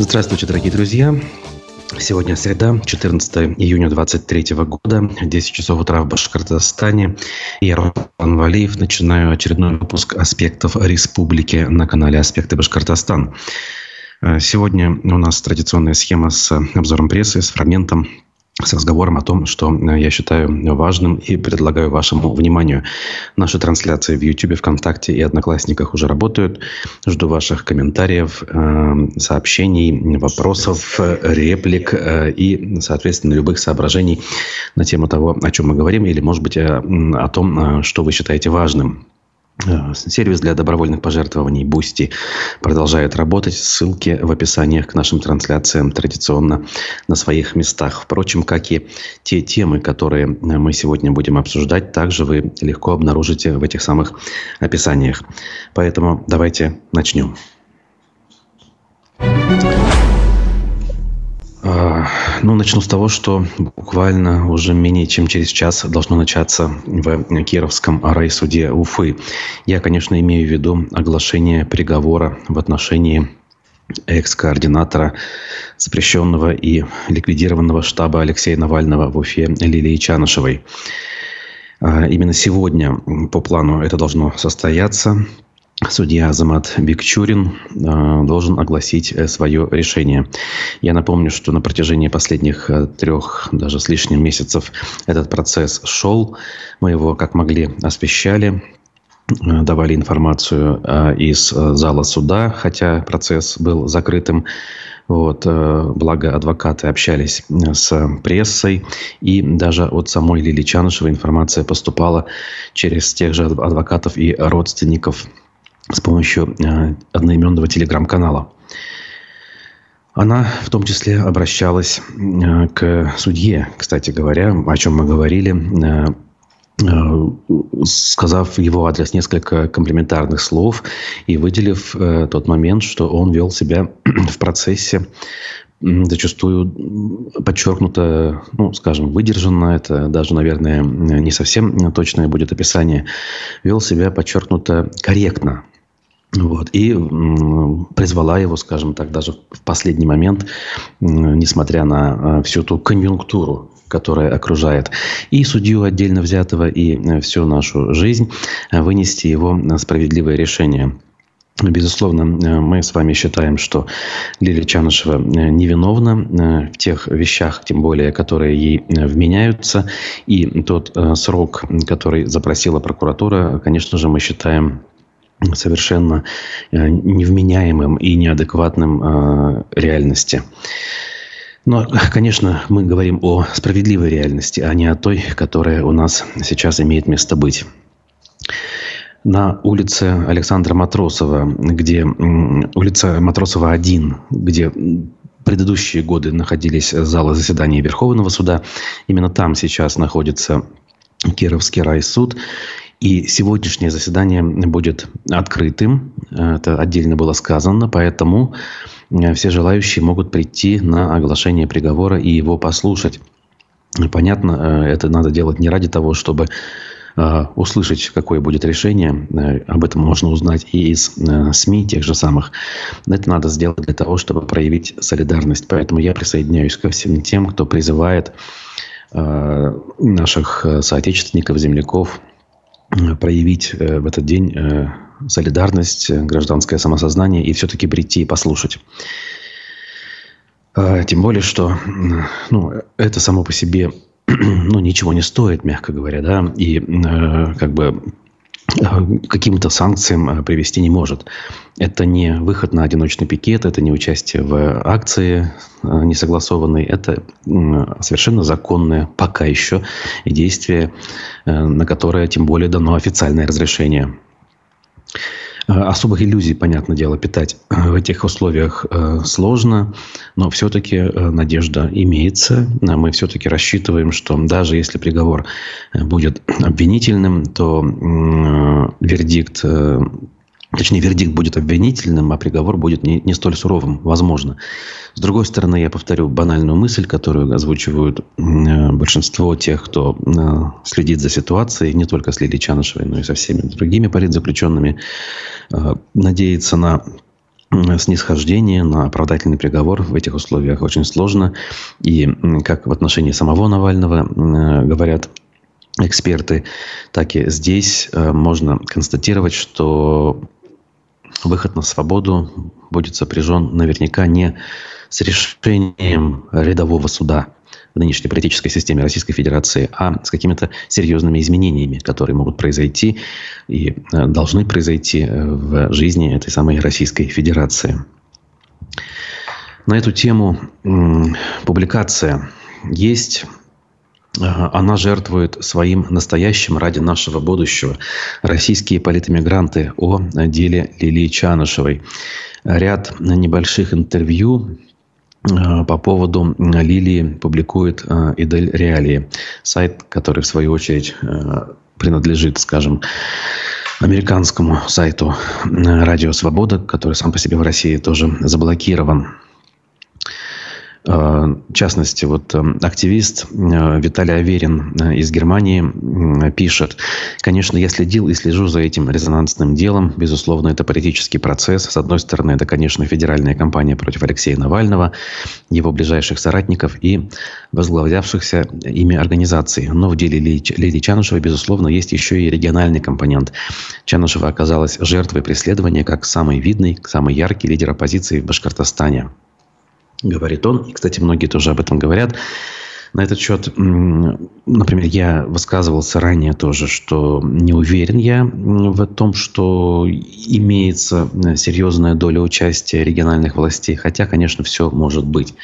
Здравствуйте, дорогие друзья. Сегодня среда, 14 июня 2023 года, 10 часов утра в Башкортостане. Я Роман Валиев. Начинаю очередной выпуск аспектов республики на канале «Аспекты Башкортостан». Сегодня у нас традиционная схема с обзором прессы, с фрагментом с разговором о том, что э, я считаю важным и предлагаю вашему вниманию. Наши трансляции в YouTube, ВКонтакте и Одноклассниках уже работают. Жду ваших комментариев, э, сообщений, вопросов, реплик э, и, соответственно, любых соображений на тему того, о чем мы говорим, или, может быть, о том, что вы считаете важным. Э, сервис для добровольных пожертвований Boosty продолжает работать. Ссылки в описании к нашим трансляциям традиционно на своих местах. Впрочем, как и те темы, которые мы сегодня будем обсуждать, также вы легко обнаружите в этих самых описаниях. Поэтому давайте начнем. А, ну, начну с того, что буквально уже менее чем через час должно начаться в Кировском райсуде Уфы. Я, конечно, имею в виду оглашение приговора в отношении экс-координатора запрещенного и ликвидированного штаба Алексея Навального в Уфе Лилии Чанышевой. А, именно сегодня по плану это должно состояться судья Азамат Бекчурин э, должен огласить э, свое решение. Я напомню, что на протяжении последних э, трех, даже с лишним месяцев этот процесс шел. Мы его как могли освещали, давали информацию из зала суда, хотя процесс был закрытым. Вот, благо адвокаты общались с прессой, и даже от самой Лили Чанышевой информация поступала через тех же адвокатов и родственников с помощью э, одноименного телеграм-канала. Она в том числе обращалась э, к судье, кстати говоря, о чем мы говорили, э, сказав в его адрес несколько комплиментарных слов и выделив тот момент, что он вел себя в процессе зачастую подчеркнуто, ну, скажем, выдержанно, это даже, наверное, не совсем точное будет описание, вел себя подчеркнуто корректно. Вот, и призвала его, скажем так, даже в последний момент, несмотря на э, всю ту конъюнктуру, которая окружает и судью отдельно взятого, и э, всю нашу жизнь, э, вынести его справедливое решение. Безусловно, мы с вами считаем, что Лилия Чанышева невиновна в тех вещах, тем более, которые ей вменяются. И тот срок, который запросила прокуратура, конечно же, мы считаем совершенно э, невменяемым и неадекватным э, реальности. Но, конечно, мы говорим о справедливой реальности, а не о той, которая у нас сейчас имеет место быть. На улице Александра Матросова, где улица Матросова 1, где предыдущие годы находились залы заседаний Верховного суда, именно там сейчас находится Кировский райсуд. И сегодняшнее заседание будет открытым. Это отдельно было сказано, поэтому э, все желающие могут прийти на оглашение приговора и его послушать. Понятно, э, это надо делать не ради того, чтобы э, услышать, какое будет решение. Об этом можно узнать и из СМИ тех же самых. Это надо сделать для того, чтобы проявить солидарность. Поэтому я присоединяюсь ко всем тем, кто призывает наших соотечественников, земляков проявить э, в этот день э, солидарность, э, гражданское самосознание и все-таки прийти и послушать. А, тем более, что ну, это само по себе ну, ничего не стоит, мягко говоря, да, и как бы каким-то санкциям привести не может. Это не выход на одиночный пикет, это не участие в акции несогласованной, это совершенно законное пока еще действие, на которое тем более дано официальное разрешение. Особых иллюзий, понятное дело, питать в этих условиях сложно, но все-таки надежда имеется. Мы все-таки рассчитываем, что даже если приговор будет обвинительным, то вердикт Точнее, вердикт будет обвинительным, а приговор будет не, не столь суровым, возможно. С другой стороны, я повторю банальную мысль, которую озвучивают э, большинство тех, кто э, следит за ситуацией, не только с Лилией Чанышевой, но и со всеми другими политзаключенными, э, надеяться на снисхождение на оправдательный приговор в этих условиях очень сложно. И как в отношении самого Навального говорят эксперты, так и здесь можно констатировать, что выход на свободу будет сопряжен наверняка не с решением рядового суда в нынешней политической системе Российской Федерации, а с какими-то серьезными изменениями, которые могут произойти и э, должны произойти э, в жизни этой самой Российской Федерации. На эту тему публикация есть она жертвует своим настоящим ради нашего будущего. Российские политэмигранты о деле Лилии Чанышевой. Ряд небольших интервью Э, по поводу Лилии публикует э, Идель Реалии, сайт, который в свою очередь э, принадлежит, скажем, американскому сайту Радио Свобода, который сам по себе в России тоже заблокирован. Э, в частности, вот э, активист э, Виталий Аверин из Германии пишет, конечно, я следил и слежу за этим резонансным делом. Безусловно, это политический процесс. С одной стороны, это, конечно, федеральная кампания против Алексея Навального, его ближайших соратников и возглавлявшихся ими организаций. Но в деле Лидии Чанышевой, безусловно, есть еще и региональный компонент. Чанышева оказалась жертвой преследования как самый видный, самый яркий лидер оппозиции в Башкортостане говорит он. И, кстати, многие тоже об этом говорят. На этот счет, например, я высказывался ранее тоже, что не уверен я в том, что имеется серьезная доля участия региональных властей, хотя, конечно, все может быть.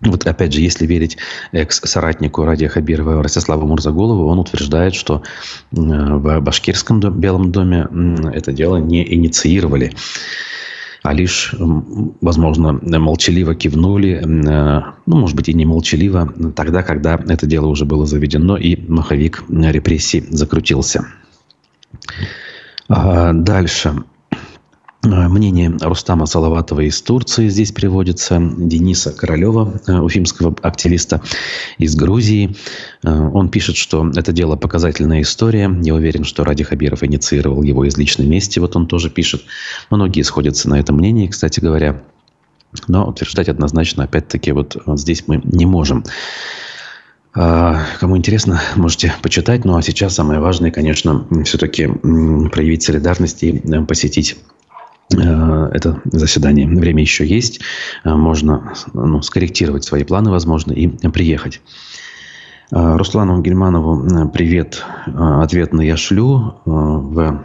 Вот опять же, если верить экс-соратнику Радия Хабирова Ростиславу Мурзаголову, он утверждает, что в Башкирском Белом доме это дело не инициировали а лишь, возможно, молчаливо кивнули, э, ну, может быть, и не молчаливо, тогда, когда это дело уже было заведено, и маховик репрессий закрутился. А, дальше. Э, мнение Рустама Салаватова из Турции здесь приводится, Дениса Королева, э, уфимского активиста из Грузии. Э, он пишет, что это дело показательная история. Я уверен, что Ради Хабиров инициировал его из личной мести. Вот он тоже пишет. Многие сходятся на этом мнении, кстати говоря. Но утверждать однозначно, опять-таки, вот, здесь мы не можем. Кому интересно, можете почитать. Ну а сейчас самое важное, конечно, все-таки проявить солидарность и посетить это заседание. Время еще есть. Э, можно ну, скорректировать свои планы, возможно, и приехать. Э, Руслану Гельманову привет ответно я шлю в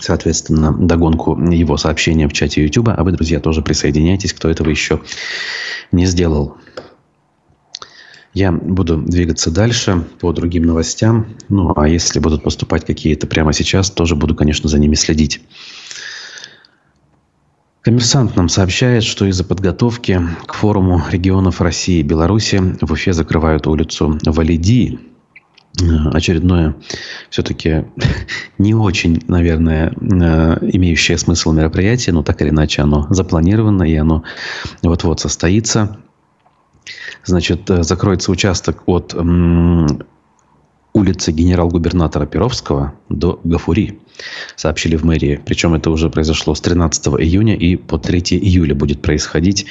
соответственно, догонку его сообщения в чате YouTube. А вы, друзья, тоже присоединяйтесь, кто этого еще не сделал. Я буду двигаться дальше по другим новостям. Ну, а если будут поступать какие-то прямо сейчас, тоже буду, конечно, за ними следить. Коммерсант нам сообщает, что из-за подготовки к форуму регионов России и Беларуси в Уфе закрывают улицу Валиди. Очередное все-таки не очень, наверное, э, имеющее смысл мероприятие, но так или иначе оно запланировано и оно вот-вот состоится. Значит, э, закроется участок от улицы генерал-губернатора Перовского до Гафури, сообщили в мэрии. Причем это уже произошло с 13 июня и по 3 июля будет происходить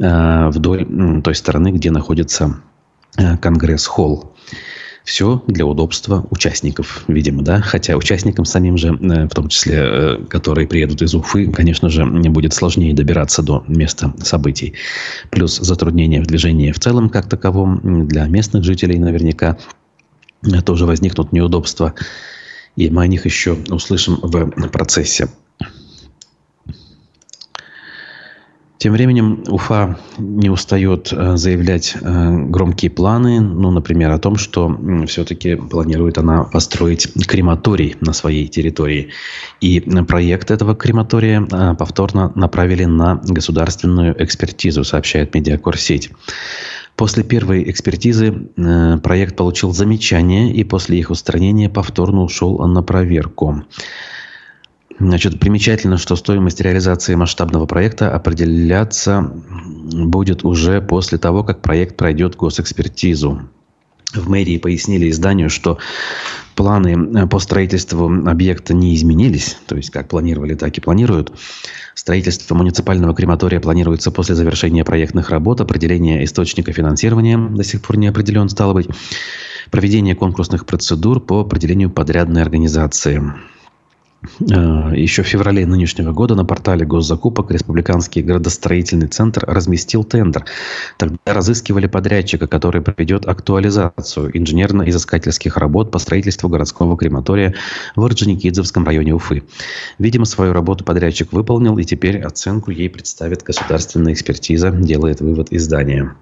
э, вдоль э, той стороны, где находится э, Конгресс-холл. Все для удобства участников, видимо, да. Хотя участникам самим же, э, в том числе, э, которые приедут из Уфы, конечно же, будет сложнее добираться до места событий. Плюс затруднения в движении в целом как таковом для местных жителей наверняка тоже возникнут неудобства. И мы о них еще услышим в процессе. Тем временем Уфа не устает э, заявлять э, громкие планы, ну, например, о том, что все-таки планирует она построить крематорий на своей территории. И проект этого крематория э, повторно направили на государственную экспертизу, сообщает Медиакорсеть. После первой экспертизы э, проект получил замечания и после их устранения повторно ушел на проверку. Значит, примечательно, что стоимость реализации масштабного проекта определяться будет уже после того, как проект пройдет госэкспертизу. В мэрии пояснили изданию, что планы по строительству объекта не изменились, то есть как планировали, так и планируют. Строительство муниципального крематория планируется после завершения проектных работ, определение источника финансирования до сих пор не определен, стало быть, проведение конкурсных процедур по определению подрядной организации. Э, Еще в феврале нынешнего года на портале госзакупок Республиканский градостроительный центр разместил тендер. Тогда разыскивали подрядчика, который проведет актуализацию инженерно-изыскательских работ по строительству городского крематория в Орджоникидзевском районе Уфы. Видимо, свою работу подрядчик выполнил, и теперь оценку ей представит государственная экспертиза, делает вывод издания.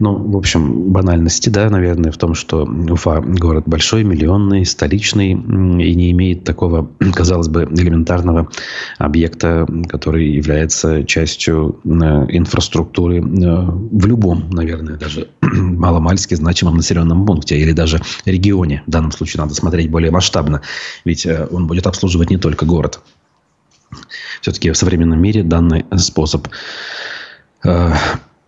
Ну, в общем, банальности, да, наверное, в том, что Уфа город большой, миллионный, столичный и не имеет такого, казалось бы, элементарного объекта, который является частью э, инфраструктуры э, в любом, наверное, даже маломальски значимом населенном пункте или даже регионе. В данном случае надо смотреть более масштабно, ведь э, он будет обслуживать не только город. Все-таки в современном мире данный способ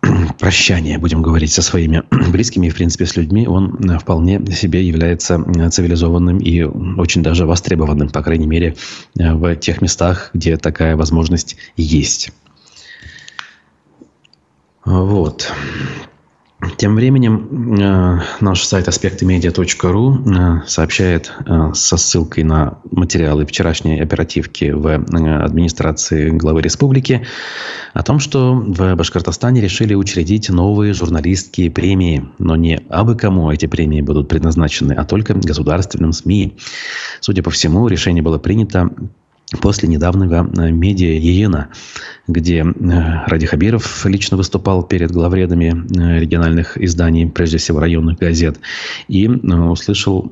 прощания, будем говорить, со своими близкими и, в принципе, с людьми, он э, вполне себе является э, цивилизованным и очень даже востребованным, по крайней мере, э, в тех местах, где такая возможность есть. Вот. Тем временем э, наш сайт аспектымедиа.ру э, сообщает э, со ссылкой на материалы вчерашней оперативки в администрации главы республики о том, что в Башкортостане решили учредить новые журналистские премии. Но не абы кому эти премии будут предназначены, а только государственным СМИ. Судя по всему, решение было принято после недавнего э, медиа Иена, где э, Ради Хабиров лично выступал перед главредами э, региональных изданий, прежде всего районных газет, и услышал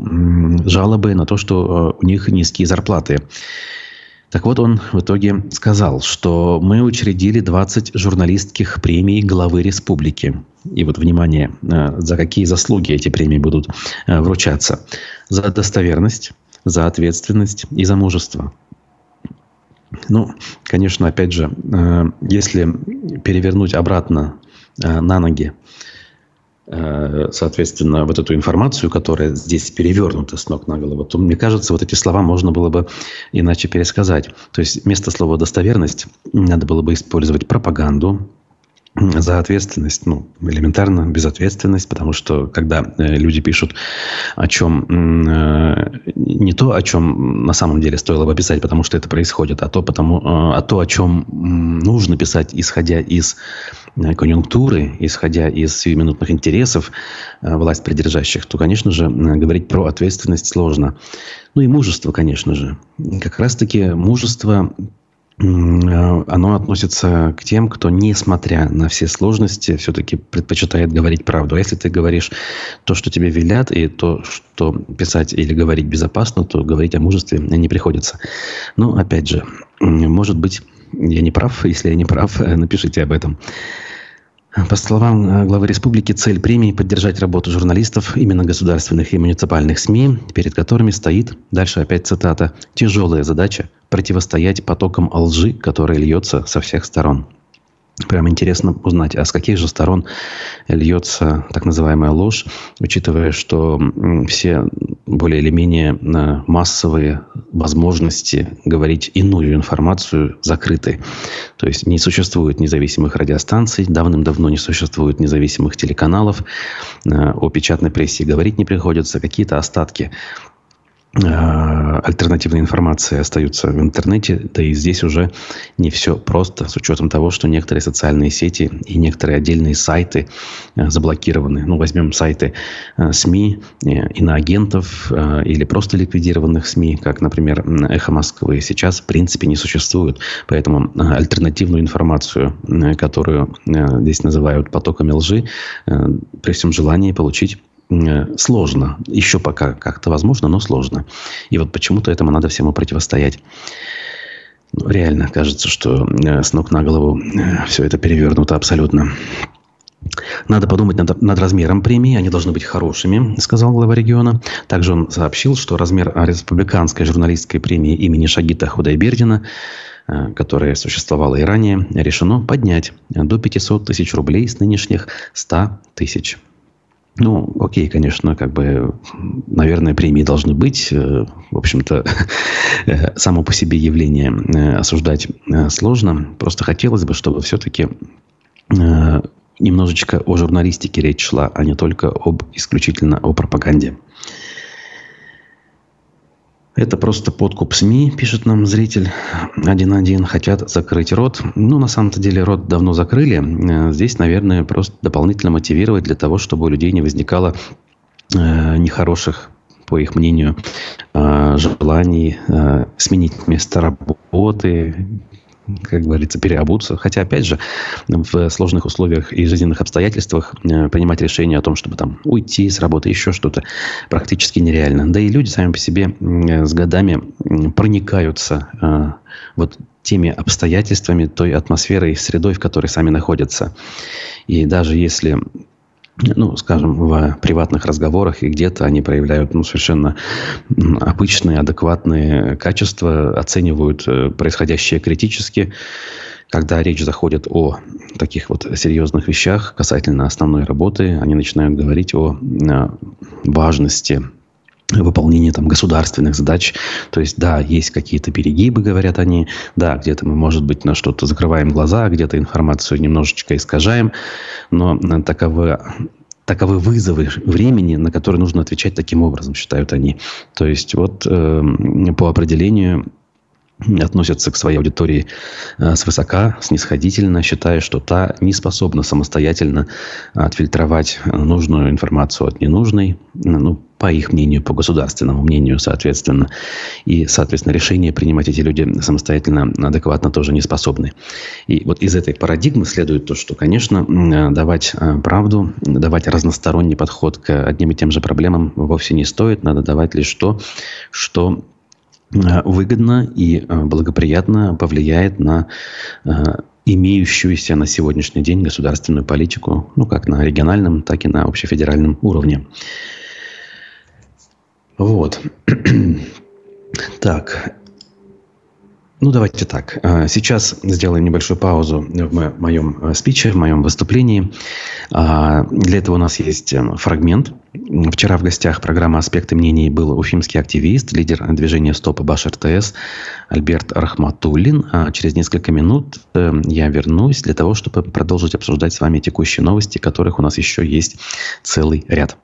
жалобы на то, что у них низкие зарплаты. Так вот, он в итоге сказал, что мы учредили 20 журналистских премий главы республики. И вот, внимание, за какие заслуги эти премии будут вручаться. За достоверность, за ответственность и за мужество. Ну, конечно, опять же, э, если перевернуть обратно э, на ноги, э, соответственно, вот эту информацию, которая здесь перевернута с ног на голову, то, мне кажется, вот эти слова можно было бы иначе пересказать. То есть вместо слова «достоверность» надо было бы использовать пропаганду, за ответственность, ну, элементарно безответственность, потому что когда э, люди пишут о чем э, не то, о чем на самом деле стоило бы писать, потому что это происходит, а то, потому, э, а то о чем нужно писать, исходя из конъюнктуры, исходя из сиюминутных интересов власть придержащих, то, конечно же, говорить про ответственность сложно. Ну и мужество, конечно же. Как раз-таки мужество оно относится к тем, кто, несмотря на все сложности, все-таки предпочитает говорить правду. А если ты говоришь то, что тебе велят, и то, что писать или говорить безопасно, то говорить о мужестве не приходится. Но, опять же, может быть, я не прав. Если я не прав, э, напишите об этом. По словам э, главы республики, цель премии – поддержать работу журналистов, именно государственных и муниципальных СМИ, перед которыми стоит, дальше опять цитата, «тяжелая задача противостоять потокам лжи, которая льется со всех сторон». Прям интересно узнать, а с каких же сторон льется так называемая ложь, учитывая, что все более или менее э, массовые возможности говорить иную информацию закрыты. То есть не существует независимых радиостанций, давным-давно не существует независимых телеканалов, э, о печатной прессе говорить не приходится, какие-то остатки Э, альтернативной информации остаются в интернете, да и здесь уже не все просто, с учетом того, что некоторые социальные сети и некоторые отдельные сайты э, заблокированы. Ну, возьмем сайты э, СМИ, иноагентов или просто ликвидированных СМИ, как, например, «Эхо Москвы», сейчас в принципе не существует. Поэтому альтернативную информацию, которую здесь называют потоками лжи, при всем желании получить сложно. Еще пока как-то возможно, но сложно. И вот почему-то этому надо всему противостоять. Ну, реально кажется, что э, с ног на голову э, все это перевернуто абсолютно. Надо подумать над, над размером премии, они должны быть хорошими, сказал глава региона. Также он сообщил, что размер республиканской журналистской премии имени Шагита Худайбердина, которая существовала и ранее, решено поднять до 500 тысяч рублей с нынешних 100 тысяч. Ну, окей, конечно, как бы, наверное, премии должны быть. Э, в общем-то, само по себе явление э, осуждать э, сложно. Просто хотелось бы, чтобы все-таки немножечко о журналистике речь шла, а не только об исключительно о пропаганде. Это просто подкуп СМИ, пишет нам зритель 1.1. Хотят закрыть рот. Ну, на самом-то деле, рот давно закрыли. Э, здесь, наверное, просто дополнительно мотивировать для того, чтобы у людей не возникало э, нехороших, по их мнению, э, желаний э, сменить место работы, как говорится, переобуться. Хотя, опять же, в сложных условиях и жизненных обстоятельствах э, принимать решение о том, чтобы там уйти с работы, еще что-то, практически нереально. Да и люди сами по себе с годами проникаются э, вот теми обстоятельствами, той атмосферой, средой, в которой сами находятся. И даже если ну, скажем, в приватных разговорах и где-то они проявляют ну, совершенно обычные, адекватные качества, оценивают э, происходящее критически. Когда речь заходит о таких вот серьезных вещах касательно основной работы, они начинают говорить о э, важности выполнение там, государственных задач. То есть, да, есть какие-то перегибы, говорят они. Да, где-то мы, может быть, на что-то закрываем глаза, где-то информацию немножечко искажаем. Но э, таковы, таковы вызовы времени, на которые нужно отвечать таким образом, считают они. То есть, вот э, по определению относятся к своей аудитории э, свысока, снисходительно, считая, что та не способна самостоятельно отфильтровать нужную информацию от ненужной, ну, по их мнению, по государственному мнению, соответственно. И, соответственно, решения принимать эти люди самостоятельно, адекватно тоже не способны. И вот из этой парадигмы следует то, что, конечно, давать э, правду, давать разносторонний подход к одним и тем же проблемам вовсе не стоит. Надо давать лишь то, что Э, выгодно и э, благоприятно повлияет на э, имеющуюся на сегодняшний день государственную политику, ну, как на региональном, так и на общефедеральном уровне. Вот. Так, ну, давайте так. А, сейчас сделаем небольшую паузу в моем э, спиче, в моем выступлении. А, для этого у нас есть э, фрагмент. Вчера в гостях программы «Аспекты мнений» был уфимский активист, лидер движения «Стоп Баш РТС» Альберт Рахматуллин. А через несколько минут э, я вернусь для того, чтобы продолжить обсуждать с вами текущие новости, которых у нас еще есть целый ряд.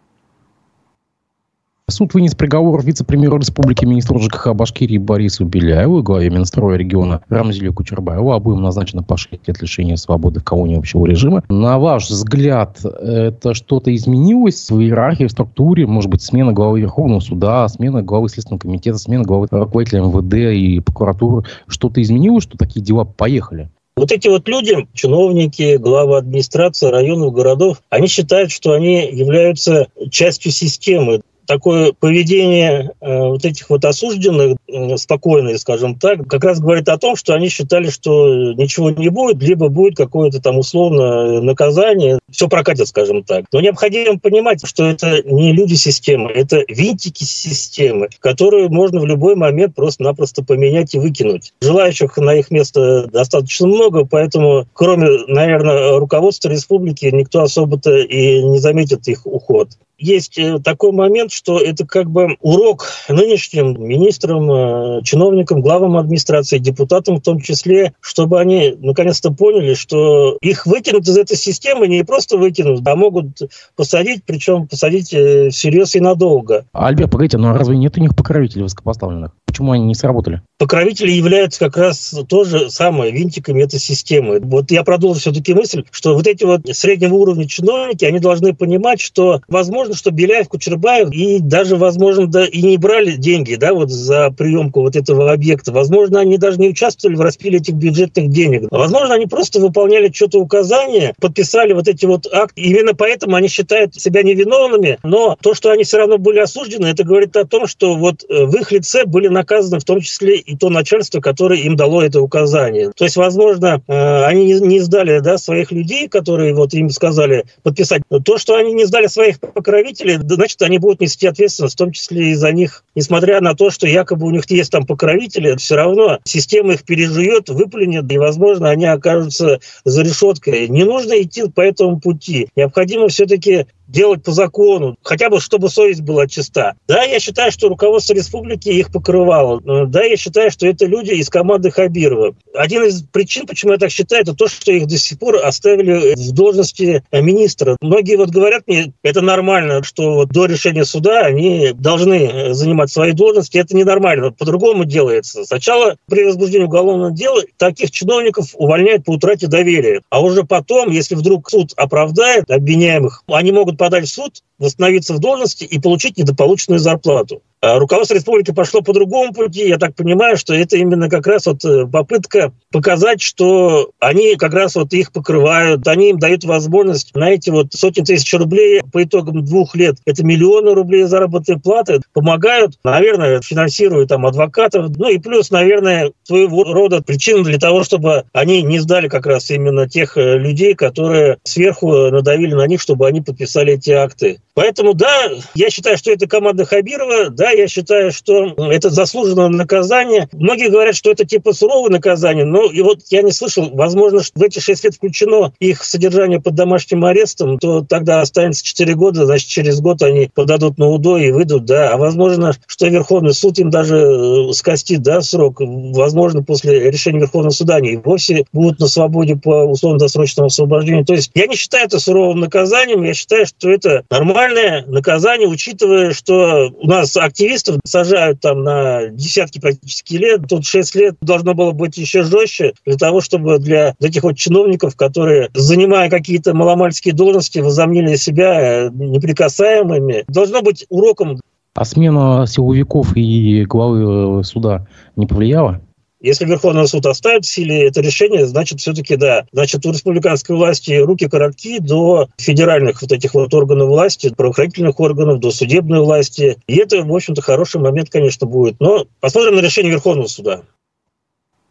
Суд вынес приговор вице-премьеру республики министру ЖКХ Башкирии Борису Беляеву и главе Минстроя региона Рамзилю Кучербаеву. Обоим назначено по 6 лет лишения свободы в колонии общего режима. На ваш взгляд, это что-то изменилось в иерархии, в структуре? Может быть, смена главы Верховного суда, смена главы Следственного комитета, смена главы руководителя МВД и прокуратуры? Что-то изменилось, что такие дела поехали? Вот эти вот люди, чиновники, главы администрации районов, городов, они считают, что они являются частью системы такое поведение э, вот этих вот осужденных, спокойное, скажем так, как раз говорит о том, что они считали, что ничего не будет, либо будет какое-то там условно наказание, все прокатит, скажем так. Но необходимо понимать, что это не люди системы, это винтики системы, которые можно в любой момент просто-напросто поменять и выкинуть. Желающих на их место достаточно много, поэтому, кроме, наверное, руководства республики, никто особо-то и не заметит их уход есть э, такой момент, что это как бы урок нынешним министрам, э, чиновникам, главам администрации, депутатам в том числе, чтобы они наконец-то поняли, что их выкинут из этой системы не просто выкинут, а могут посадить, причем посадить э, всерьез и надолго. Альберт, погодите, но разве нет у них покровителей высокопоставленных? Почему они не сработали? Покровители являются как раз тоже самые винтиками этой системы. Вот я продолжу все-таки мысль, что вот эти вот среднего уровня чиновники, они должны понимать, что возможно, что Беляев, Кучербаев и даже, возможно, да, и не брали деньги, да, вот за приемку вот этого объекта. Возможно, они даже не участвовали в распиле этих бюджетных денег. Возможно, они просто выполняли что-то указания, подписали вот эти вот акты. Именно поэтому они считают себя невиновными. Но то, что они все равно были осуждены, это говорит о том, что вот э, в их лице были наказаны в том числе и то начальство, которое им дало это указание. То есть, возможно, э, они не сдали да, своих людей, которые вот им сказали подписать. То, что они не сдали своих покровителей, значит, они будут нести ответственность, в том числе и за них. Несмотря на то, что якобы у них есть там покровители, все равно система их пережует, выплюнет, и, возможно, они окажутся за решеткой. Не нужно идти по этому пути. Необходимо все-таки делать по закону, хотя бы чтобы совесть была чиста. Да, я считаю, что руководство республики их покрывало. Да, я считаю, что это люди из команды Хабирова. Один из причин, почему я так считаю, это то, что их до сих пор оставили в должности министра. Многие вот говорят мне, это нормально, что вот до решения суда они должны занимать свои должности. Это ненормально. По-другому делается. Сначала при возбуждении уголовного дела таких чиновников увольняют по утрате доверия. А уже потом, если вдруг суд оправдает обвиняемых, они могут подать в суд, восстановиться в должности и получить недополученную зарплату. А руководство республики пошло по другому пути. Я так понимаю, что это именно как раз вот э, попытка показать, что они как раз вот их покрывают, они им дают возможность на эти вот сотни тысяч рублей по итогам двух лет, это миллионы рублей заработной платы, помогают, наверное, финансируют там адвокатов, ну и плюс, наверное, своего рода причина для того, чтобы они не сдали как раз именно тех э, людей, которые сверху надавили на них, чтобы они подписали эти акты. Поэтому, да, я считаю, что это команда Хабирова, да, я считаю, что это заслуженное наказание. Многие говорят, что это типа суровое наказание, но и вот я не слышал, возможно, что в эти 6 лет включено их содержание под домашним арестом, то тогда останется 4 года, значит, через год они подадут на УДО и выйдут, да. А возможно, что Верховный суд им даже э, скостит, да, срок. Возможно, после решения Верховного суда они вовсе будут на свободе по условно-досрочному освобождению. То есть я не считаю это суровым наказанием, я считаю, что это нормально нормальное наказание, учитывая, что у нас активистов сажают там на десятки практически лет. Тут 6 лет должно было быть еще жестче для того, чтобы для этих вот чиновников, которые, занимая какие-то маломальские должности, возомнили себя неприкасаемыми, должно быть уроком. А смена силовиков и главы суда не повлияла? Если Верховный суд оставит в силе это решение, значит, все-таки да. Значит, у республиканской власти руки коротки до федеральных вот этих вот органов власти, правоохранительных органов, до судебной власти. И это, в общем-то, хороший момент, конечно, будет. Но посмотрим на решение Верховного суда.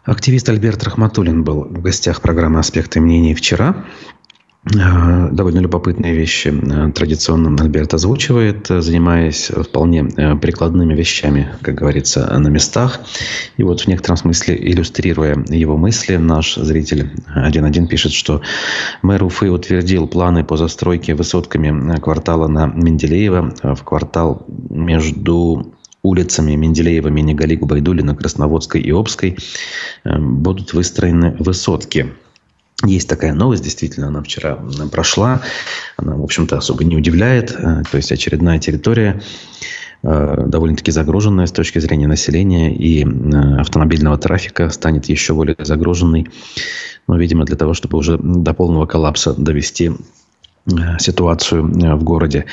Активист Альберт Рахматуллин был в гостях программы «Аспекты мнений» вчера. Э, довольно любопытные вещи э, традиционно Альберт озвучивает, э, занимаясь вполне прикладными вещами, как говорится, на местах. И вот в некотором смысле, иллюстрируя его мысли, наш зритель 1.1 пишет, что мэр Уфы утвердил планы по застройке высотками квартала на Менделеева в квартал между улицами Менделеева, Минигалик, Губайдулина, Красноводской и Обской будут выстроены высотки – есть такая новость, действительно, она вчера прошла. Она, в общем-то, особо не удивляет. Э, то есть очередная территория э, довольно-таки загруженная с точки зрения населения и э, автомобильного трафика станет еще более загруженной. Но, видимо, для того, чтобы уже до полного коллапса довести ситуацию в городе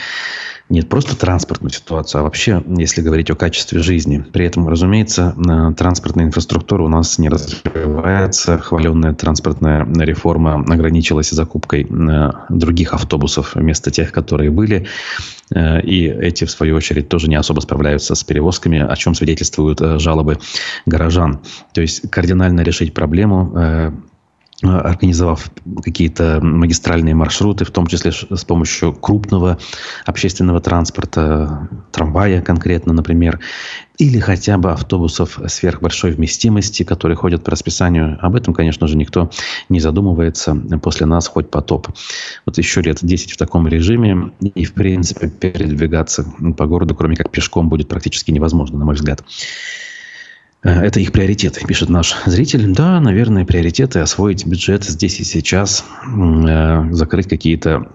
нет просто транспортную ситуацию, а вообще, если говорить о качестве жизни. При этом, разумеется, э, транспортная инфраструктура у нас не развивается. Хваленная транспортная реформа ограничилась закупкой э, других автобусов вместо тех, которые были. Э, и эти, в свою очередь, тоже не особо справляются с перевозками, о чем свидетельствуют жалобы горожан. То есть кардинально решить проблему организовав какие-то магистральные маршруты, в том числе с помощью крупного общественного транспорта, трамвая конкретно, например, или хотя бы автобусов сверхбольшой вместимости, которые ходят по расписанию. Об этом, конечно же, никто не задумывается. После нас хоть потоп. Вот еще лет 10 в таком режиме, и, в принципе, передвигаться по городу, кроме как пешком, будет практически невозможно, на мой взгляд. Э, это их приоритеты, пишет наш зритель. Да, наверное, приоритеты освоить бюджет здесь и сейчас, э, закрыть какие-то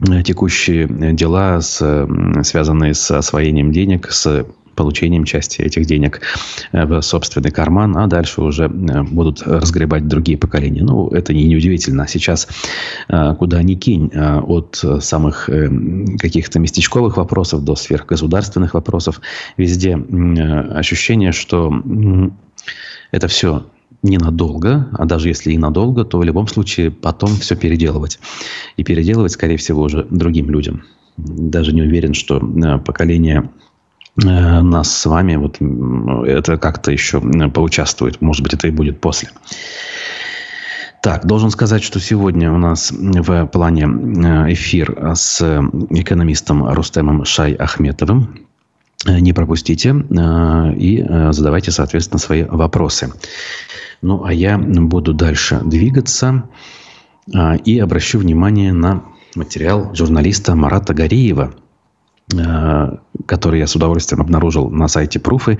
э, текущие дела, связанные с освоением денег, с получением части этих денег э, в собственный карман, а дальше уже э, будут разгребать другие поколения. Ну, это не неудивительно. Сейчас э, куда ни кинь, от самых каких-то местечковых вопросов до сверхгосударственных вопросов, везде ощущение, что это все ненадолго, а даже если и надолго, то в любом случае потом все переделывать. И переделывать, скорее всего, уже другим людям. Даже не уверен, что поколение нас с вами, вот это как-то еще поучаствует. Может быть, это и будет после. Так, должен сказать, что сегодня у нас в плане э, эфир с экономистом Рустемом Шай Ахметовым. Э, не пропустите и задавайте, соответственно, свои вопросы. Ну, а я буду дальше двигаться и обращу внимание на материал журналиста Марата Гариева, э, который я с удовольствием обнаружил на сайте Пруфы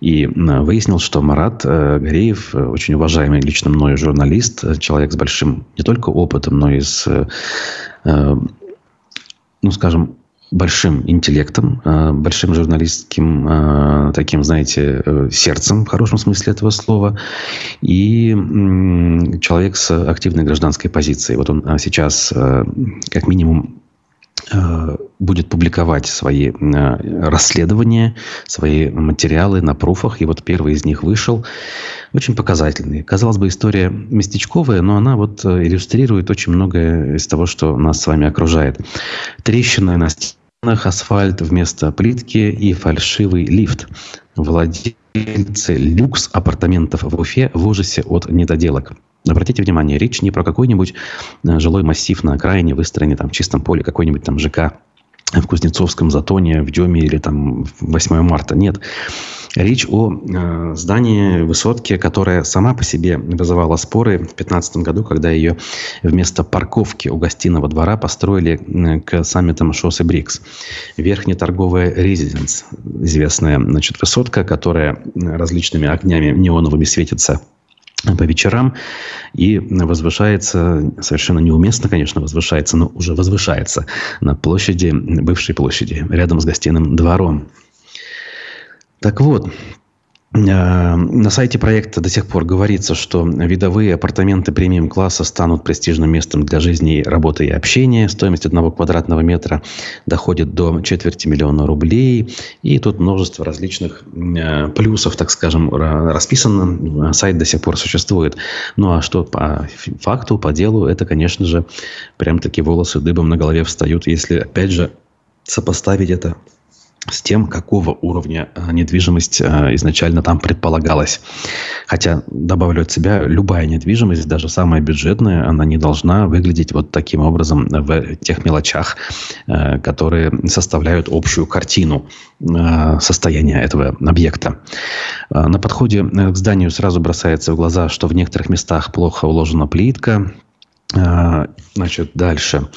и выяснил, что Марат Гореев очень уважаемый лично мною журналист, человек с большим не только опытом, но и с, ну, скажем, большим интеллектом, э, большим журналистским э, таким, знаете, э, сердцем в хорошем смысле этого слова, и человек с активной гражданской позицией. Вот он сейчас как минимум будет публиковать свои расследования, свои материалы на пруфах. И вот первый из них вышел. Очень показательный. Казалось бы, история местечковая, но она вот иллюстрирует очень многое из того, что нас с вами окружает. Трещина на асфальт вместо плитки и фальшивый лифт. Владельцы люкс апартаментов в Уфе в ужасе от недоделок. Обратите внимание, речь не про какой-нибудь э, жилой массив на окраине, выстроенный там в чистом поле, какой-нибудь там ЖК в Кузнецовском затоне, в Деме или там 8 марта. Нет. Речь о э, здании, высотке, которая сама по себе вызывала споры в 2015 году, когда ее вместо парковки у гостиного двора построили э, к саммитам ШОС и БРИКС. Верхнеторговая резиденс, известная значит, высотка, которая различными огнями неоновыми светится по вечерам и возвышается, совершенно неуместно, конечно, возвышается, но уже возвышается на площади, бывшей площади, рядом с гостиным двором. Так вот, на сайте проекта до сих пор говорится, что видовые апартаменты премиум-класса станут престижным местом для жизни, работы и общения. Стоимость одного квадратного метра доходит до четверти миллиона рублей. И тут множество различных э, плюсов, так скажем, расписано. Сайт до сих пор существует. Ну а что по факту, по делу, это, конечно же, прям таки волосы дыбом на голове встают, если, опять же, сопоставить это с тем, какого уровня э, недвижимость э, изначально там предполагалась. Хотя, добавлю от себя, любая недвижимость, даже самая бюджетная, она не должна выглядеть вот таким образом в тех мелочах, э, которые составляют общую картину состояния этого объекта. На подходе к зданию сразу бросается в глаза, что в некоторых местах плохо уложена плитка, Значит, дальше.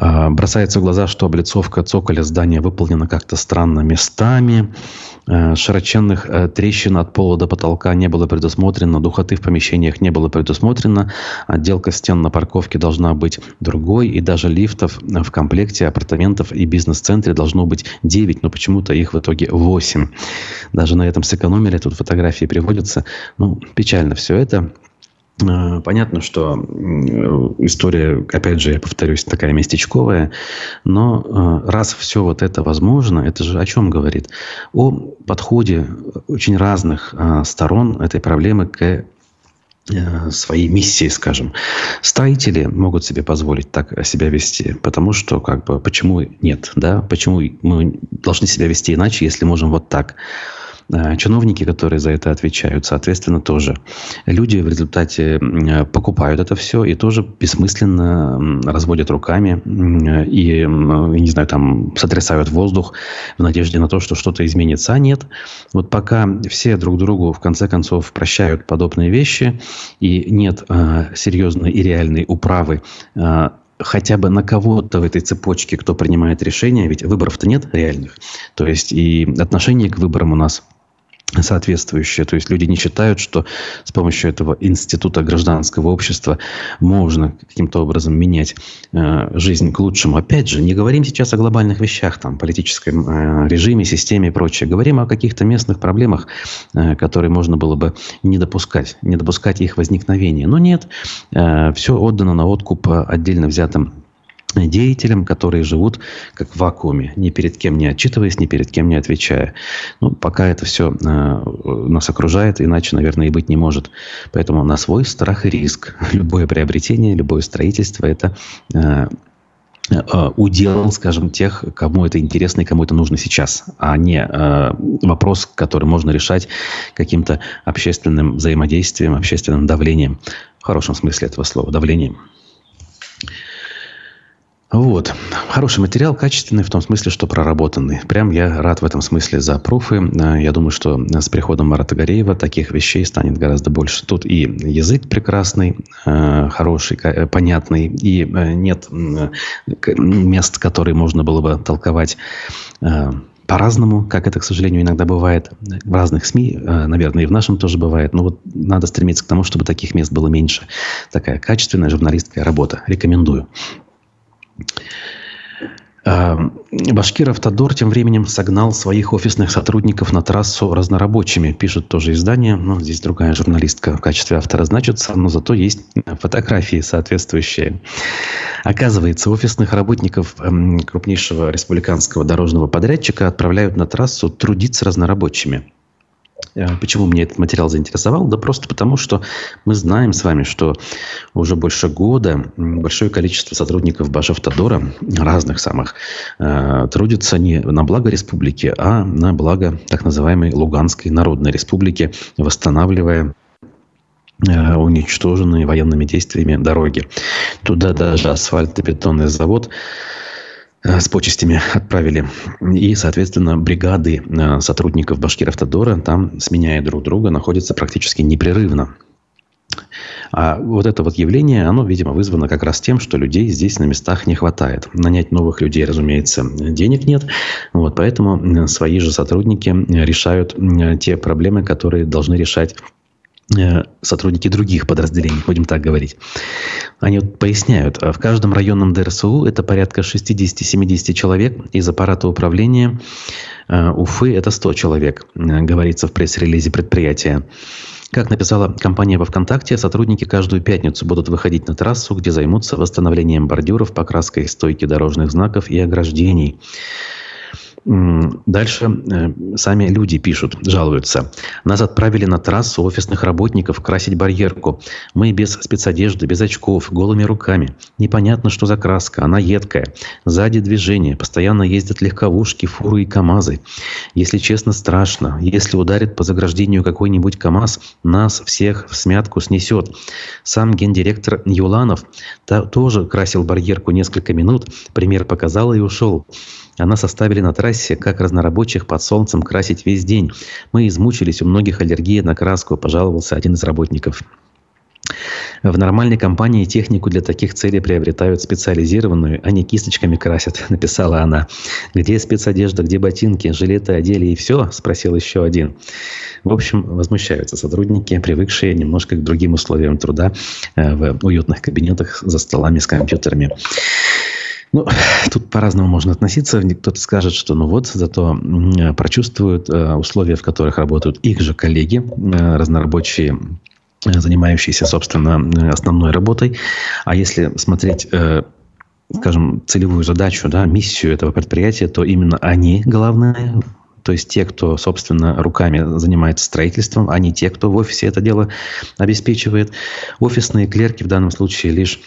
А, бросается в глаза, что облицовка цоколя здания выполнена как-то странно местами. А, широченных э, трещин от пола до потолка не было предусмотрено, духоты в помещениях не было предусмотрено, отделка стен на парковке должна быть другой, и даже лифтов в комплекте апартаментов и бизнес-центре должно быть 9, но почему-то их в итоге 8. Даже на этом сэкономили, тут фотографии приводятся. Ну, печально все это. Э, понятно, что история, опять же, я повторюсь, такая местечковая, но э, раз все вот это возможно, это же о чем говорит? О подходе очень разных э, сторон этой проблемы к своей миссии, скажем. Строители могут себе позволить так себя вести, потому что, как бы, почему нет, да? Почему мы должны себя вести иначе, если можем вот так? Э, чиновники, которые за это отвечают, соответственно, тоже. Люди в результате покупают это все и тоже бессмысленно разводят руками и, не знаю, там сотрясают воздух в надежде на то, что что-то изменится. А нет. Вот пока все друг другу в конце концов прощают подобные вещи и нет э, серьезной и реальной управы э, хотя бы на кого-то в этой цепочке, кто принимает решения, ведь выборов-то нет реальных. То есть и отношение к выборам у нас соответствующее. То есть люди не считают, что с помощью этого института гражданского общества можно каким-то образом менять э, жизнь к лучшему. Опять же, не говорим сейчас о глобальных вещах, там, политическом э, режиме, системе и прочее. Говорим о каких-то местных проблемах, э, которые можно было бы не допускать, не допускать их возникновения. Но нет, э, все отдано на откуп отдельно взятым деятелям, которые живут как в вакууме, ни перед кем не отчитываясь, ни перед кем не отвечая. Ну, пока это все э, нас окружает, иначе, наверное, и быть не может. Поэтому на свой страх и риск. Любое приобретение, любое строительство – это э, э, удел, скажем, тех, кому это интересно и кому это нужно сейчас, а не э, вопрос, который можно решать каким-то общественным взаимодействием, общественным давлением, в хорошем смысле этого слова, давлением. Вот. Хороший материал, качественный, в том смысле, что проработанный. Прям я рад в этом смысле за пруфы. Э, я думаю, что с приходом Марата Гореева таких вещей станет гораздо больше. Тут и язык прекрасный, э, хороший, э, понятный, и нет мест, которые можно было бы толковать по-разному, как это, к сожалению, иногда бывает в разных СМИ, наверное, и в нашем тоже бывает. Но вот надо стремиться к тому, чтобы таких мест было меньше. Такая качественная журналистская работа. Рекомендую. Башкир Автодор тем временем согнал своих офисных сотрудников на трассу разнорабочими. Пишет тоже издание. Ну, здесь другая журналистка в качестве автора значится, но зато есть фотографии соответствующие. Оказывается, офисных работников крупнейшего республиканского дорожного подрядчика отправляют на трассу трудиться разнорабочими. Э, почему меня этот материал заинтересовал? Да просто потому, что мы знаем с вами, что уже больше года большое количество сотрудников Башавтодора, разных самых, э, трудятся не на благо республики, а на благо так называемой Луганской Народной Республики, восстанавливая э, уничтоженные военными действиями дороги. Туда даже асфальтобетонный завод с почестями отправили. И, соответственно, бригады э, сотрудников Башкиравтодора там, сменяя друг друга, находятся практически непрерывно. А вот это вот явление, оно, видимо, вызвано как раз тем, что людей здесь на местах не хватает. Нанять новых людей, разумеется, денег нет. Вот, поэтому э, свои же сотрудники решают те проблемы, которые должны решать Э, сотрудники других подразделений, будем так говорить. Они вот поясняют, а в каждом районном ДРСУ это порядка 60-70 человек, из аппарата управления э, Уфы это 100 человек, э, говорится в пресс-релизе предприятия. Как написала компания во ВКонтакте, сотрудники каждую пятницу будут выходить на трассу, где займутся восстановлением бордюров, покраской стойки дорожных знаков и ограждений. Дальше э, сами люди пишут, жалуются. Нас отправили на трассу офисных работников красить барьерку. Мы без спецодежды, без очков, голыми руками. Непонятно, что за краска, она едкая. Сзади движение, постоянно ездят легковушки, фуры и КАМАЗы. Если честно, страшно. Если ударит по заграждению какой-нибудь КАМАЗ, нас всех в смятку снесет. Сам гендиректор Юланов тоже красил барьерку несколько минут, пример показал и ушел. Она составили на трассе, как разнорабочих под солнцем красить весь день. Мы измучились, у многих аллергия на краску, пожаловался один из работников. В нормальной компании технику для таких целей приобретают специализированную, а не кисточками красят, написала она. Где спецодежда, где ботинки, жилеты одели и все? Спросил еще один. В общем, возмущаются сотрудники, привыкшие немножко к другим условиям труда э, в уютных кабинетах за столами с компьютерами. Ну, тут по-разному можно относиться. Кто-то скажет, что ну вот, зато прочувствуют э, условия, в которых работают их же коллеги, э, разнорабочие э, занимающиеся, собственно, основной работой. А если смотреть скажем, целевую задачу, да, миссию этого предприятия, то именно они главные, то есть те, кто, собственно, руками занимается строительством, а не те, кто в офисе это дело обеспечивает. Офисные клерки в данном случае лишь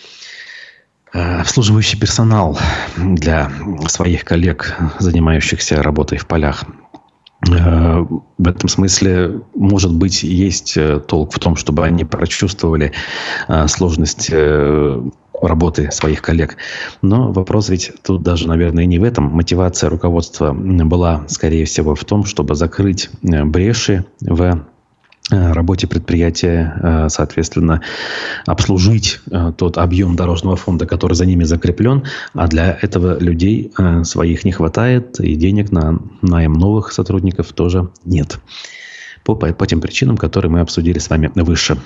обслуживающий персонал для своих коллег, занимающихся работой в полях. Э, в этом смысле, может быть, есть э, толк в том, чтобы они прочувствовали сложность работы своих коллег. Но вопрос ведь тут даже, наверное, не в этом. Мотивация руководства была, скорее всего, в том, чтобы закрыть бреши в Э, работе предприятия, э, соответственно, обслужить э, тот объем дорожного фонда, который за ними закреплен, а для этого людей своих не хватает, и денег на найм новых сотрудников тоже нет. По, по тем причинам, которые мы обсудили с вами выше.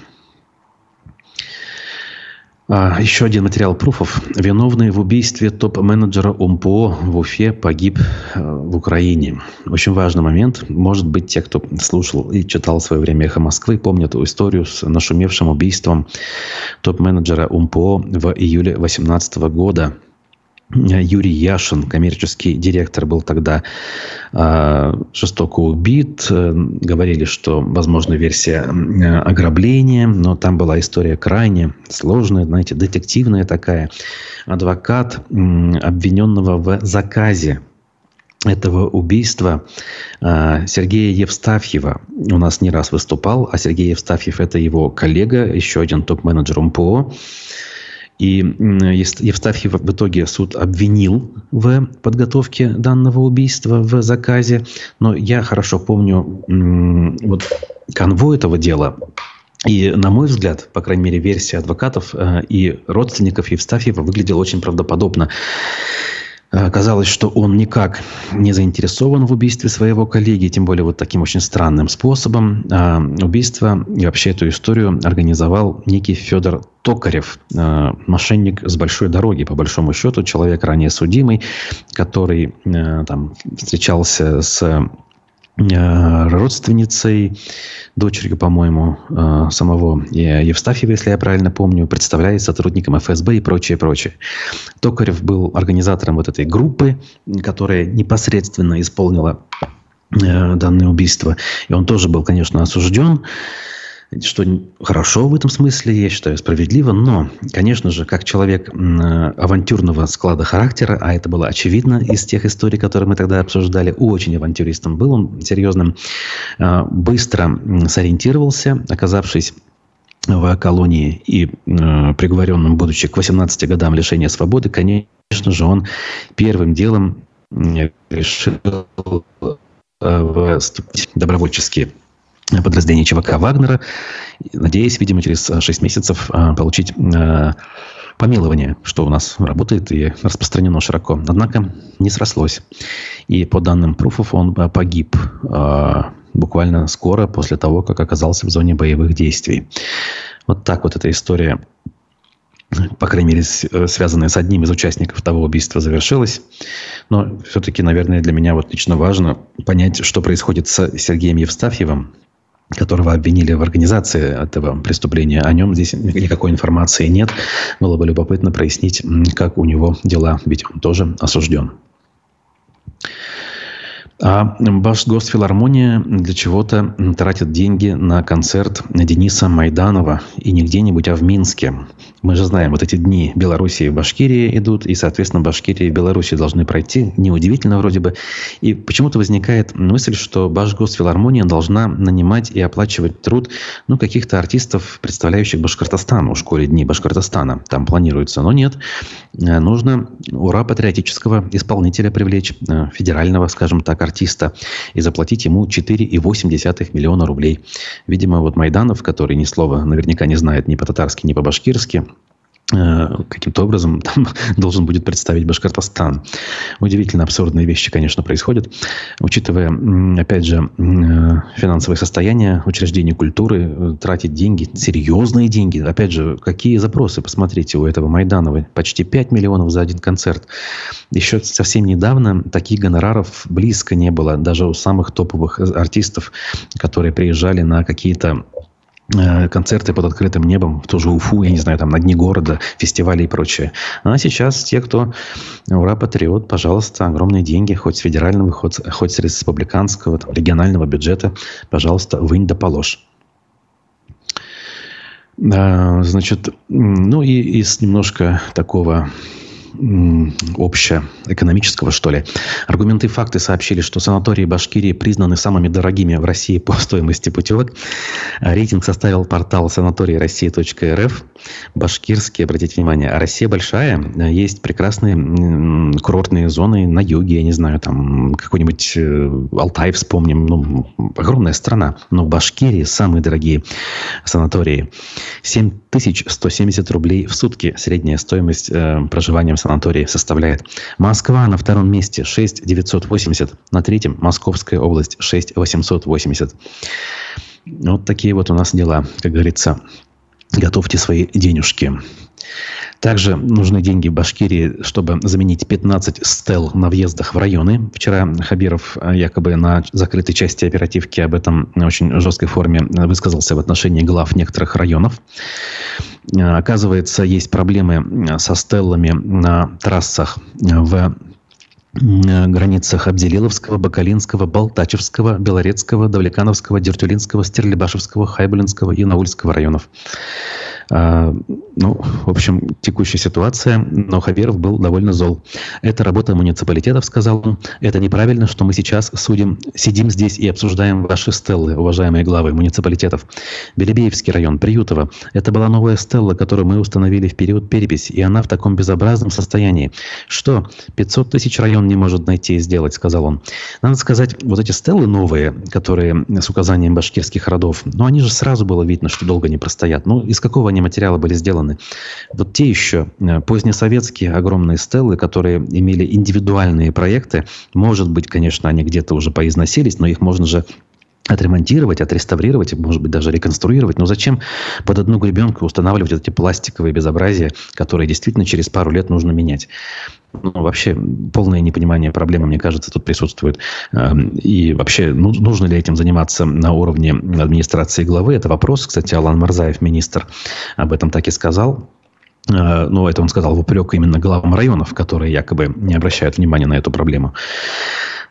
А, еще один материал пруфов. Виновный в убийстве топ-менеджера УМПО в Уфе погиб э, в Украине. Очень важный момент. Может быть, те, кто слушал и читал в свое время «Эхо Москвы», помнят историю с нашумевшим убийством топ-менеджера УМПО в июле 2018 года. Юрий Яшин, коммерческий директор, был тогда э, жестоко убит. Говорили, что, возможно, версия ограбления, но там была история крайне сложная, знаете, детективная такая. Адвокат э, обвиненного в заказе этого убийства э, Сергея Евстафьева у нас не раз выступал, а Сергей Евстафьев – это его коллега, еще один топ-менеджер МПО. И Евстафьев в итоге суд обвинил в подготовке данного убийства в заказе. Но я хорошо помню вот конвой этого дела. И, на мой взгляд, по крайней мере, версия адвокатов э, и родственников Евстафьева выглядела очень правдоподобно. Э, казалось, что он никак не заинтересован в убийстве своего коллеги, тем более вот таким очень странным способом. А убийство и вообще эту историю организовал некий Федор Токарев, э, мошенник с большой дороги, по большому счету, человек ранее судимый, который э, там встречался с Э, родственницей, дочерью, по-моему, самого Евстафьева, если я правильно помню, представляет сотрудником ФСБ и прочее, прочее. Токарев был организатором вот этой группы, которая непосредственно исполнила данное убийство. И он тоже был, конечно, осужден что хорошо в этом смысле, я считаю, справедливо, но, конечно же, как человек авантюрного склада характера, а это было очевидно из тех историй, которые мы тогда обсуждали, очень авантюристом был он, серьезным, а, быстро сориентировался, оказавшись в колонии и приговоренным, будучи к 18 годам лишения свободы, конечно же, он первым делом решил э, вступить в добровольческие подразделение ЧВК Вагнера, надеясь, видимо, через 6 месяцев а, получить а, помилование, что у нас работает и распространено широко. Однако не срослось. И по данным пруфов он а, погиб буквально скоро после того, как оказался в зоне боевых действий. Вот так вот эта история по крайней мере, э, связанная с одним из участников того убийства, завершилась. Но все-таки, наверное, для меня вот лично важно понять, что происходит с Сергеем Евстафьевым, которого обвинили в организации этого преступления. О нем здесь никакой информации нет. Было бы любопытно прояснить, как у него дела, ведь он тоже осужден. А Башгосфилармония для чего-то тратит деньги на концерт Дениса Майданова. И не где-нибудь, а в Минске. Мы же знаем, вот эти дни Белоруссии и Башкирии идут, и, соответственно, Башкирия и Белоруссия должны пройти. Неудивительно вроде бы. И почему-то возникает мысль, что Башгосфилармония должна нанимать и оплачивать труд ну, каких-то артистов, представляющих Башкортостан. У школе Дни Башкортостана там планируется. Но нет. Нужно ура патриотического исполнителя привлечь, э, федерального, скажем так, артиста и заплатить ему 4,8 миллиона рублей. Видимо, вот Майданов, который ни слова наверняка не знает ни по-татарски, ни по-башкирски, Э, каким-то образом там должен будет представить Башкортостан. Удивительно абсурдные вещи, конечно, происходят. Учитывая, опять же, э, финансовое состояние учреждений культуры, э, тратить деньги, серьезные деньги. Опять же, какие запросы, посмотрите, у этого Майданова. Почти 5 миллионов за один концерт. Еще совсем недавно таких гонораров близко не было. Даже у самых топовых артистов, которые приезжали на какие-то Э, концерты под открытым небом, тоже Уфу, я не знаю, там на дне города, фестивали и прочее. А сейчас те, кто ура, патриот, пожалуйста, огромные деньги, хоть с федерального, хоть, хоть с республиканского, там, регионального бюджета, пожалуйста, вынь да положь. Значит, ну и из немножко такого общеэкономического, что ли. Аргументы и факты сообщили, что санатории Башкирии признаны самыми дорогими в России по стоимости путевок. Рейтинг составил портал санаторий России.рф. Башкирский, обратите внимание, а Россия большая. Есть прекрасные курортные зоны на юге, я не знаю, там какой-нибудь э, Алтай вспомним. Ну, огромная страна. Но в Башкирии самые дорогие санатории. 7170 рублей в сутки средняя стоимость э, проживания в санатории составляет. Москва на втором месте 6 980, на третьем Московская область 6 880. Вот такие вот у нас дела, как говорится. Готовьте свои денежки. Также нужны деньги Башкирии, чтобы заменить 15 стел на въездах в районы. Вчера Хабиров э, якобы на закрытой части оперативки об этом очень жесткой форме высказался в отношении глав некоторых районов. Э, оказывается, есть проблемы э, со стеллами на трассах в границах Абделиловского, Бакалинского, Балтачевского, Белорецкого, Давлекановского, Дертюлинского, Стерлибашевского, Хайбулинского и Наульского районов. А, ну, в общем, текущая ситуация, но Хаверов был довольно зол. Это работа муниципалитетов, сказал он. Это неправильно, что мы сейчас судим, сидим здесь и обсуждаем ваши стеллы, уважаемые главы муниципалитетов. Белебеевский район, Приютово. Это была новая стелла, которую мы установили в период переписи, и она в таком безобразном состоянии. Что, 500 тысяч район не может найти и сделать, сказал он. Надо сказать, вот эти стеллы новые, которые с указанием башкирских родов, ну, они же сразу было видно, что долго не простоят. Ну, из какого они материала были сделаны? Вот те еще э, позднесоветские огромные стеллы, которые имели индивидуальные проекты, может быть, конечно, они где-то уже поизносились, но их можно же отремонтировать, отреставрировать, может быть, даже реконструировать. Но зачем под одну гребенку устанавливать эти пластиковые безобразия, которые действительно через пару лет нужно менять? Ну, вообще, полное непонимание проблемы, мне кажется, тут присутствует. Эм, и вообще, ну, нужно ли этим заниматься на уровне администрации главы? Это вопрос. Кстати, Алан Марзаев, министр, об этом так и сказал. Э, ну, это он сказал в упрек именно главам районов, которые якобы не обращают внимания на эту проблему.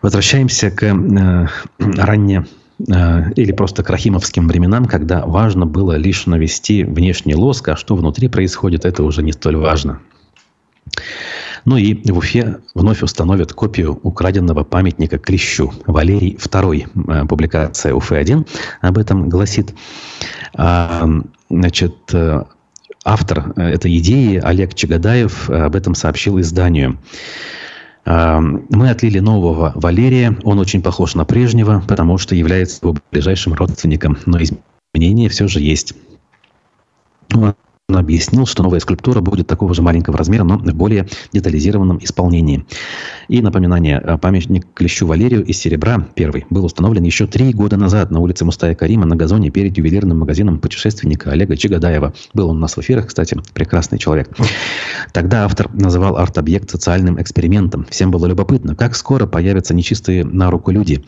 Возвращаемся к э, ранне Э, или просто к рахимовским временам, когда важно было лишь навести внешний лоск, а что внутри происходит, это уже не столь важно. Ну и в Уфе вновь установят копию украденного памятника Клещу. Валерий II. Э, публикация Уфы-1 об этом гласит. А, значит, э, автор этой идеи Олег Чагадаев об этом сообщил изданию. Мы отлили нового Валерия. Он очень похож на прежнего, потому что является его ближайшим родственником. Но изменения все же есть. Он объяснил, что новая скульптура будет такого же маленького размера, но в более детализированном исполнении. И напоминание, э, памятник Клещу Валерию из серебра, первый, был установлен еще три года назад на улице Мустая Карима на газоне перед ювелирным магазином путешественника Олега Чигадаева. Был он у нас в эфирах, кстати, прекрасный человек. Тогда автор называл арт-объект социальным экспериментом. Всем было любопытно, как скоро появятся нечистые на руку люди.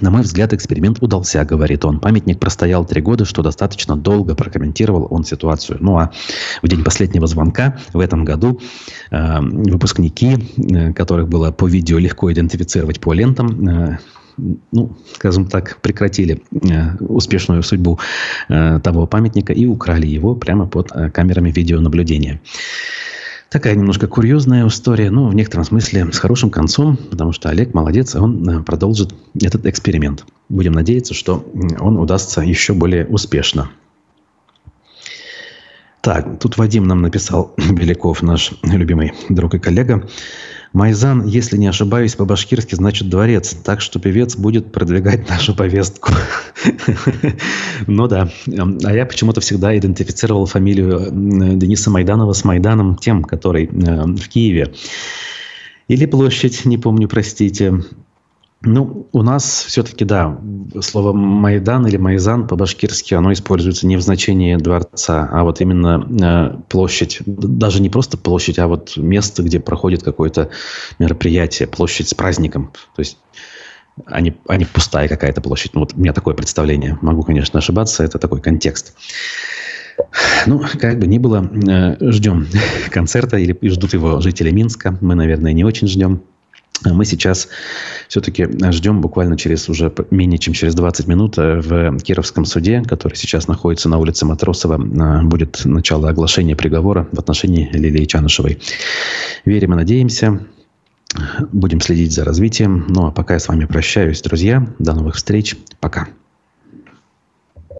На мой взгляд, эксперимент удался, говорит он. Памятник простоял три года, что достаточно долго прокомментировал он ситуацию. Ну а в день последнего звонка в этом году э, выпускники, э, которых было по видео легко идентифицировать по лентам, э, ну, скажем так, прекратили э, успешную судьбу э, того памятника и украли его прямо под э, камерами видеонаблюдения. Такая немножко курьезная история, но в некотором смысле с хорошим концом, потому что Олег молодец, он э, продолжит этот эксперимент. Будем надеяться, что он удастся еще более успешно. Так, тут Вадим нам написал, Беляков, наш любимый друг и коллега. Майзан, если не ошибаюсь, по-башкирски значит дворец. Так что певец будет продвигать нашу повестку. Ну да. А я почему-то всегда идентифицировал фамилию Дениса Майданова с Майданом, тем, который э, в Киеве. Или площадь, не помню, простите. Ну, у нас все-таки, да, слово «майдан» или «майзан» по-башкирски, оно используется не в значении дворца, а вот именно э, площадь. Даже не просто площадь, а вот место, где проходит какое-то мероприятие, площадь с праздником. То есть а не, а пустая какая-то площадь. Ну, вот у меня такое представление. Могу, конечно, ошибаться, это такой контекст. Ну, как бы ни было, э, ждем концерта или ждут его жители Минска. Мы, наверное, не очень ждем. Мы сейчас все-таки ждем буквально через уже менее чем через 20 минут э, в Кировском суде, который сейчас находится на улице Матросова, э, будет начало оглашения приговора в отношении Лилии Чанышевой. Верим и надеемся. Будем следить за развитием. Ну а пока я с вами прощаюсь, друзья. До новых встреч. Пока.